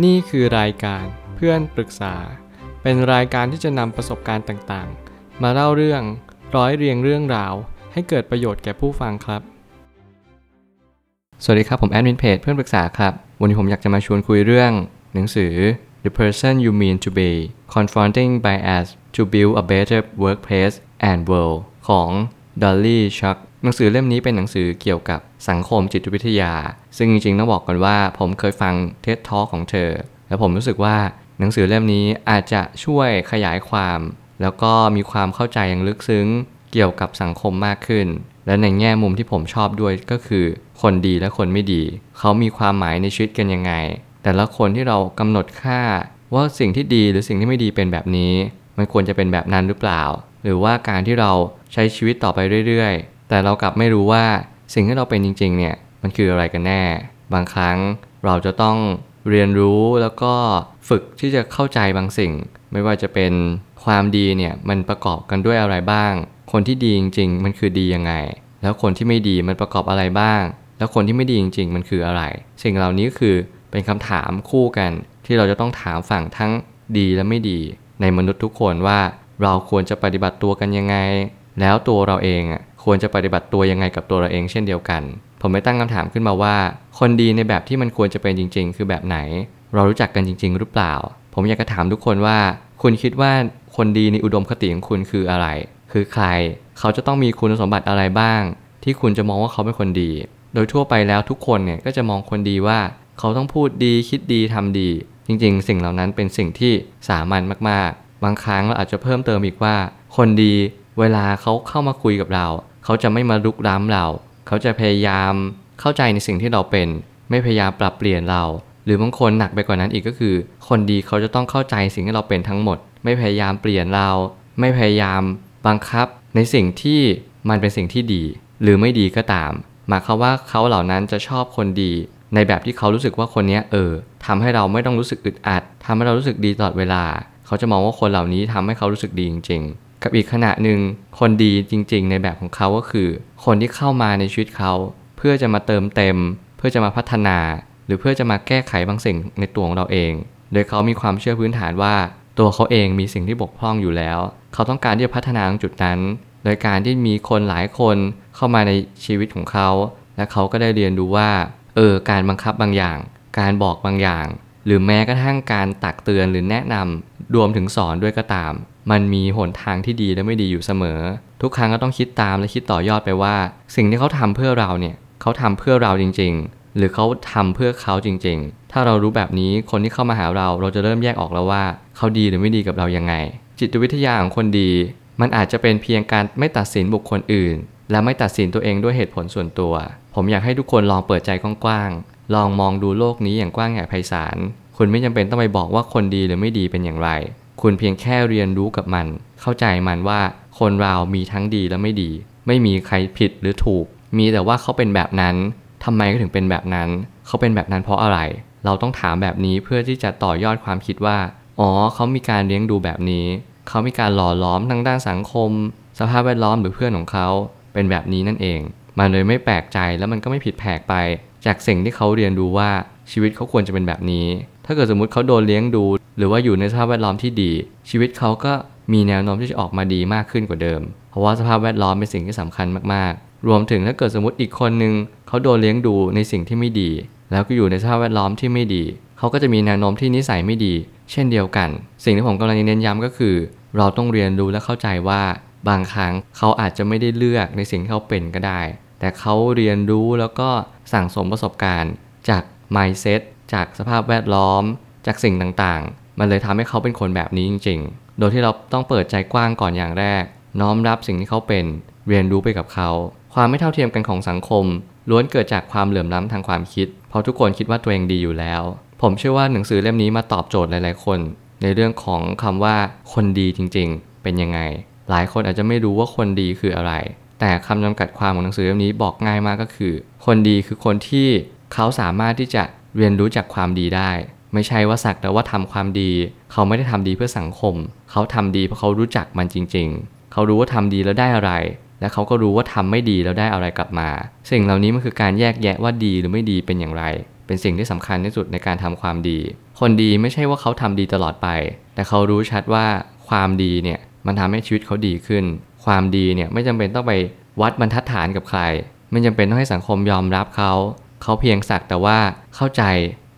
นี่คือรายการเพื่อนปรึกษา เป็นรายการที่จะนำประสบการณ์ต่างๆ มาเล่าเรื่องร้อยเรียงเรื่องราว ให้เกิดประโยชน์แก่ผู้ฟังครับ สวัสดีครับ ผมแอดมินเพจเพื่อนปรึกษาครับ วันนี้ผมอยากจะมาชวนคุยเรื่อง หนังสือ The Person You Mean to Be Confronting Bias to Build a Better Workplace and World ของ Dolly Chuck หนังสือเล่มนี้เป็นหนังสือเกี่ยวกับสังคมจิตวิทยา ซึ่งจริงๆต้องบอกก่อนว่า ผมเคยฟังเท d ทอของเธอ แล้วผมรู้สึกว่าหนังสือเล่มนี้อาจจะช่วยขยายความ แล้วก็มีความเข้าใจอย่างลึกซึ้ง เกี่ยวกับสังคมมากขึ้น และในแง่มุมที่ผมชอบด้วยก็คือ คนดีและคนไม่ดี เขามีความหมายในชีวิตกันยังไง แต่ละคนที่เรากำหนดค่า ว่าสิ่งที่ดีหรือสิ่งที่ไม่ดีเป็นแบบนี้ มันควรจะเป็นแบบนั้นหรือเปล่า หรือว่าการที่เราใช้ชีวิตต่อไปเรื่อย แต่เรากลับไม่รู้ว่าสิ่งที่เราเป็นจริงๆเนี่ยมันคืออะไรกันแน่ บางครั้งเราจะต้องเรียนรู้แล้วก็ฝึกที่จะเข้าใจบางสิ่ง ไม่ว่าจะเป็นความดีเนี่ยมันประกอบกันด้วยอะไรบ้าง คนที่ดีจริง ๆ มันคือดียังไง แล้วคนที่ไม่ดีมันประกอบอะไรบ้าง แล้วคนที่ไม่ดีจริง ๆ มันคืออะไร สิ่งเหล่านี้คือเป็นคำถามคู่กัน ที่เราจะต้องถามฝั่งทั้งดีและไม่ดี ในมนุษย์ทุกคนว่าเราควรจะปฏิบัติตัวกันยังไง แล้วตัวเราเองอะ ควรจะปฏิบัติตัวยังไงกับตัวเราเองเช่นเดียวกัน ผมไม่ตั้งคำถามขึ้นมาว่า คนดีในแบบที่มันควรจะเป็นจริง ๆ คือแบบไหน เรารู้จักกันจริง ๆ หรือเปล่า ผมอยากจะถามทุกคนว่า คุณคิดว่าคนดีในอุดมคติของคุณคืออะไร คือใคร เขาจะต้องมีคุณสมบัติอะไรบ้าง ที่คุณจะมองว่าเขาเป็นคนดี โดยทั่วไปแล้วทุกคนเนี่ยก็จะมองคนดีว่า เขาต้องพูดดีคิดดีทำดี จริง ๆ สิ่งเหล่านั้นเป็นสิ่งที่สามัญมากๆ บางครั้งเราอาจจะเพิ่มเติมอีกว่า คนดีเวลาเขาเข้ามาคุยกับเรา เขาจะไม่มาลุกล้ำเรา เขาจะพยายามเข้าใจในสิ่งที่เราเป็น ไม่พยายามปรับเปลี่ยนเรา หรือบางคนหนักไปกว่านั้นอีกก็คือ คนดีเขาจะต้องเข้าใจสิ่งที่เราเป็นทั้งหมด ไม่พยายามเปลี่ยนเรา ไม่พยายามบังคับในสิ่งที่มันเป็นสิ่งที่ดี หรือไม่ดีก็ตาม หมายความว่าเขาเหล่านั้นจะชอบคนดี ในแบบที่เขารู้สึกว่าคนนี้เออทำให้เราไม่ต้องรู้สึกอึดอัดทำให้เรารู้สึกดีตลอดเวลา เขาจะมองว่าคนเหล่านี้ทำให้เขารู้สึกดีจริง กับอีกขณะหนึ่งคนดีจริง ๆ ในแบบของเขาก็คือ คนที่เข้ามาในชีวิตเขา เพื่อจะมาเติมเต็ม เพื่อจะมาพัฒนา หรือเพื่อจะมาแก้ไขบางสิ่งในตัวของเราเอง โดยเขามีความเชื่อพื้นฐานว่า ตัวเขาเองมีสิ่งที่บกพร่องอยู่แล้ว เขาต้องการที่จะพัฒนาตรงจุดนั้น โดยการที่มีคนหลายคนเข้ามาในชีวิตของเขา และเขาก็ได้เรียนรู้ว่าเออการบังคับบางอย่าง การบอกบางอย่าง หรือแม้กระทั่งการตักเตือนหรือแนะนำ รวมถึงสอนด้วยก็ตาม มันมีหนทางที่ดีและไม่ดีอยู่เสมอ ทุกครั้งก็ต้องคิดตามและคิดต่อยอดไปว่า สิ่งที่เขาทำเพื่อเราเนี่ยเขาทำเพื่อเราจริง ๆ หรือเขาทำเพื่อเขาจริง ๆ ถ้าเรารู้แบบนี้คนที่เข้ามาหาเราเราจะเริ่มแยกออกแล้วว่า เขาดีหรือไม่ดีกับเรายังไง จิตวิทยาของคนดี มันอาจจะเป็นเพียงการไม่ตัดสินบุคคลอื่น และไม่ตัดสินตัวเองด้วยเหตุผลส่วนตัว ผมอยากให้ทุกคนลองเปิดใจกว้างๆลองมองดูโลกนี้อย่างกว้างใหญ่ไพศาล คุณไม่จำเป็นต้องไปบอกว่าคนดีหรือไม่ดีเป็นอย่างไร คุณเพียงแค่เรียนรู้กับมัน เข้าใจมันว่าคนเรามีทั้งดีและไม่ดี ไม่มีใครผิดหรือถูก มีแต่ว่าเขาเป็นแบบนั้นทำไมก็ถึงเป็นแบบนั้น เขาเป็นแบบนั้นเพราะอะไร เราต้องถามแบบนี้เพื่อที่จะต่อยอดความคิดว่า อ๋อ เขามีการเลี้ยงดูแบบนี้ เขามีการหล่อล้อมทั้งด้านสังคม สภาพแวดล้อมหรือเพื่อนของเขาเป็นแบบนี้นั่นเอง มันเลยไม่แปลกใจแล้วมันก็ไม่ผิดแผกไป จากสิ่งที่เขาเรียนรู้ว่าชีวิตเขาควรจะเป็นแบบนี้ ถ้าเกิดสมมติเขาโดนเลี้ยงดู หรือว่าอยู่ในสภาพแวดล้อมที่ดี ชีวิตเขาก็มีแนวโน้มที่จะออกมาดีมากขึ้นกว่าเดิม เพราะว่าสภาพแวดล้อมเป็นสิ่งที่สำคัญมากๆ รวมถึงถ้าเกิดสมมติอีกคนนึงเขาโดนเลี้ยงดูในสิ่งที่ไม่ดี แล้วก็อยู่ในสภาพแวดล้อมที่ไม่ดี เขาก็จะมีแนวโน้มที่นิสัยไม่ดี เช่นเดียวกัน สิ่งที่ผมกำลังเน้นย้ำก็คือ เราต้องเรียนรู้และเข้าใจว่าบางครั้งเขาอาจจะไม่ได้เลือกในสิ่งที่เขาเป็นก็ได้ แต่เขาเรียนรู้แล้วก็สั่งสมประสบการณ์จาก mindset จากสภาพแวดล้อม จากสิ่งต่างๆ มันเลยทำให้เขาเป็นคนแบบนี้จริง ๆ โดยที่เราต้องเปิดใจกว้างก่อนอย่างแรก น้อมรับสิ่งที่เขาเป็น เรียนรู้ไปกับเขา ความไม่เท่าเทียมกันของสังคม ล้วนเกิดจากความเหลื่อมล้ำทางความคิด เพราะทุกคนคิดว่าตัวเองดีอยู่แล้ว ผมเชื่อว่าหนังสือเล่มนี้มาตอบโจทย์หลายๆคน ในเรื่องของคำว่าคนดีจริง ๆ เป็นยังไง หลายคนอาจจะไม่รู้ว่าคนดีคืออะไร แต่คำจำกัดความของหนังสือเล่มนี้บอกง่ายมากก็คือ คนดีคือคนที่เขาสามารถที่จะ เรียนรู้จากความดีได้ ไม่ใช่ว่าสักแต่ว่าทำความดี เขาไม่ได้ทำดีเพื่อสังคม เขาทำดีเพราะเขารู้จักมันจริง ๆ เขารู้ว่าทำดีแล้วได้อะไร และเขาก็รู้ว่าทำไม่ดีแล้วได้อะไรกลับมา สิ่งเหล่านี้มันคือการแยกแยะว่าดีหรือไม่ดีเป็นอย่างไร เป็นสิ่งที่สำคัญที่สุดในการทำความดี คนดีไม่ใช่ว่าเขาทำดีตลอดไป แต่เขารู้ชัดว่าความดีเนี่ยมันทำให้ชีวิตเขาดีขึ้น ความดีเนี่ยไม่จำเป็นต้องไปวัดบรรทัดฐานกับใคร ไม่จำเป็นต้องให้สังคมยอมรับเขา เขาเพียงสักแต่ว่าเข้าใจ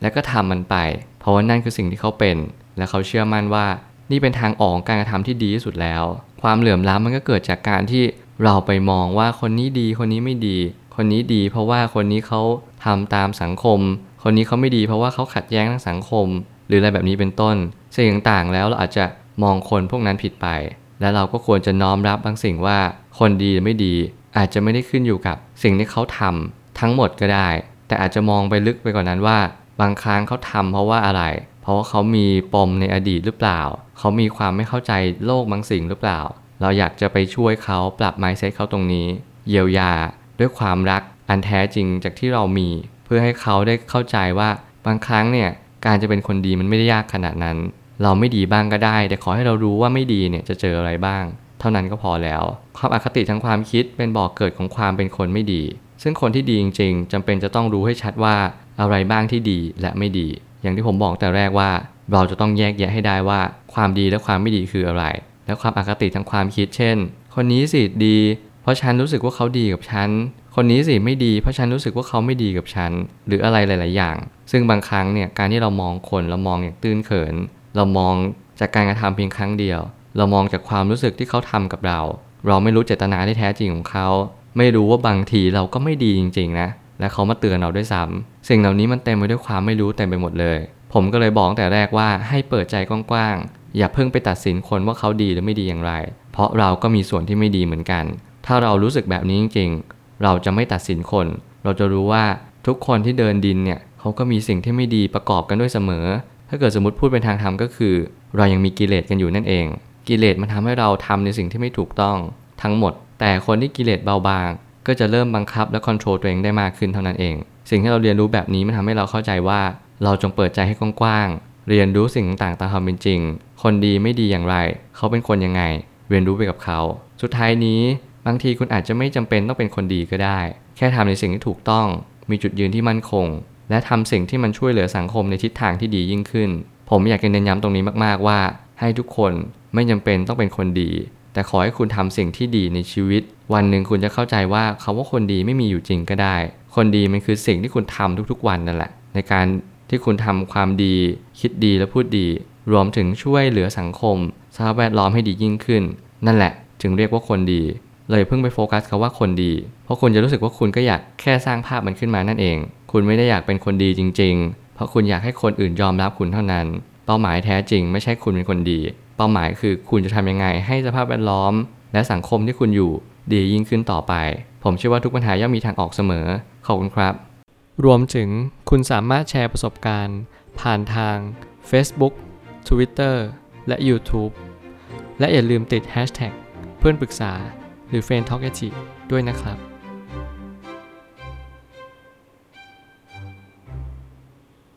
และก็ทำมันไป เพราะว่านั่นคือสิ่งที่เขาเป็น และเขาเชื่อมั่นว่า นี่เป็นทางออกการกระทำที่ดีที่สุดแล้ว ความเหลื่อมล้ำมันก็เกิดจากการที่เราไปมองว่าคนนี้ดีคนนี้ไม่ดี คนนี้ดี เพราะว่าคนนี้เขาทำตามสังคม คนนี้เขาไม่ดี เพราะว่าเขาขัดแย้งทางสังคม หรืออะไรแบบนี้เป็นต้นสิ่งต่างๆแล้วเราอาจจะมองคนพวกนั้นผิดไป และเราก็ควรจะน้อมรับบางสิ่งว่า คนดีหรือไม่ดี อาจจะไม่ได้ขึ้นอยู่กับสิ่งที่เขาทำทั้งหมดก็ได้ แต่อาจจะมองไปลึกไปกว่านนั้นว่า บางครั้งเขาทำเพราะว่าอะไร เพราะว่าเขามีปมในอดีตหรือเปล่า เขามีความไม่เข้าใจโลกบางสิ่งหรือเปล่า เราอยากจะไปช่วยเขาปรับ mindset เขาตรงนี้ เยียวยา ด้วยความรักอันแท้จริงจากที่เรามี เพื่อให้เขาได้เข้าใจว่าบางครั้งเนี่ยการจะเป็นคนดีมันไม่ได้ยากขนาดนั้น เราไม่ดีบ้างก็ได้ แต่ขอให้เรารู้ว่าไม่ดีเนี่ยจะเจออะไรบ้าง เท่านั้นก็พอแล้ว ความอคติทางความคิดเป็นบ่อกเกิดของความเป็นคนไม่ดี ซึ่งคนที่ดีจริง ๆจำเป็นจะต้องรู้ให้ชัดว่าอะไรบ้างที่ดีและไม่ดี อย่างที่ผมบอกแต่แรกว่า เราจะต้องแยกแยะให้ได้ว่า ความดีและความไม่ดีคืออะไร และความอคติทางความคิดเช่น คนนี้สิดี เพราะฉันรู้สึกว่าเขาดีกับฉัน คนนี้สิไม่ดี เพราะฉันรู้สึกว่าเขาไม่ดีกับฉัน หรืออะไรหลาย ๆ อย่าง ซึ่งบางครั้งเนี่ยการที่เรามองคนเรามองอย่างตื้นเขิน เรามองจากการกระทำเพียงครั้งเดียว เรามองจากความรู้สึกที่เขาทำกับเรา เราไม่รู้เจตนาที่แท้จริงของเขา ไม่รู้ว่าบางทีเราก็ไม่ดีจริงๆนะ และเขามาเตือนเราด้วยซ้ำสิ่งเหล่านี้มันเต็มไปด้วยความไม่รู้เต็มไปหมดเลย ผมก็เลยบอกตั้งแต่แรกว่าให้เปิดใจกว้างๆ อย่าเพิ่งไปตัดสินคนว่าเขาดีหรือไม่ดีอย่างไร เพราะเราก็มีส่วนที่ไม่ดีเหมือนกัน ถ้าเรารู้สึกแบบนี้จริงๆ เราจะไม่ตัดสินคน เราจะรู้ว่าทุกคนที่เดินดินเนี่ยเขาก็มีสิ่งที่ไม่ดีประกอบกันด้วยเสมอ ถ้าเกิดสมมติพูดเป็นทางธรรมก็คือ เรายังมีกิเลสกันอยู่นั่นเอง กิเลสมันทำให้เราทำในสิ่งที่ไม่ถูกต้อง ทั้งหมด แต่คนที่กิเลสเบาบาง ก็จะเริ่มบังคับและคอนโทรลตัวเองได้มากขึ้นเท่านั้นเอง สิ่งที่เราเรียนรู้แบบนี้มันทำให้เราเข้าใจว่า เราจงเปิดใจให้กว้างๆเรียนรู้สิ่งต่างๆตามความเป็นจริง คนดีไม่ดีอย่างไร เขาเป็นคนยังไง เรียนรู้ไปกับเขา สุดท้ายนี้บางทีคุณอาจจะไม่จำเป็นต้องเป็นคนดีก็ได้ แค่ทำในสิ่งที่ถูกต้อง มีจุดยืนที่มั่นคง และทำสิ่งที่มันช่วยเหลือสังคมในทิศทางที่ดียิ่งขึ้น ผมอยากจะเน้นย้ำตรงนี้มากๆว่า ให้ทุกคนไม่จำเป็นต้องเป็นคนดี แต่ขอให้คุณทำสิ่งที่ดีในชีวิต วันหนึ่งคุณจะเข้าใจว่าคาว่าคนดีไม่มีอยู่จริงก็ได้ คนดีมันคือสิ่งที่คุณทำทุกๆวันนั่นแหละ ในการที่คุณทำความดี คิดดีและพูดดี รวมถึงช่วยเหลือสังคมสภาพแวดล้อมให้ดียิ่งขึ้น นั่นแหละจึงเรียกว่าคนดี เลยเพิ่งไปโฟกัสคาว่าคนดี เพราะคุณจะรู้สึกว่าคุณก็อยากแค่สร้างภาพมันขึ้นมานั่นเอง คุณไม่ได้อยากเป็นคนดีจริง ๆ เพราะคุณอยากให้คนอื่นยอมรับคุณเท่านั้น เป้าหมายแท้จริง ไม่ใช่คุณเป็นคนดี เป้าหมายคือคุณจะทำยังไง ให้สภาพแวดล้อม และสังคมที่คุณอยู่ดียิ่งขึ้นต่อไป ผมเชื่อว่าทุกปัญหาย่อมมีทางออกเสมอ ขอบคุณครับ รวมถึงคุณสามารถแชร์ประสบการณ์ ผ่านทาง Facebook Twitter และ YouTube และอย่าลืมติด Hashtag เพื่อนปรึกษาหรือ f r ร e n d t a l k a ด้วยนะครับ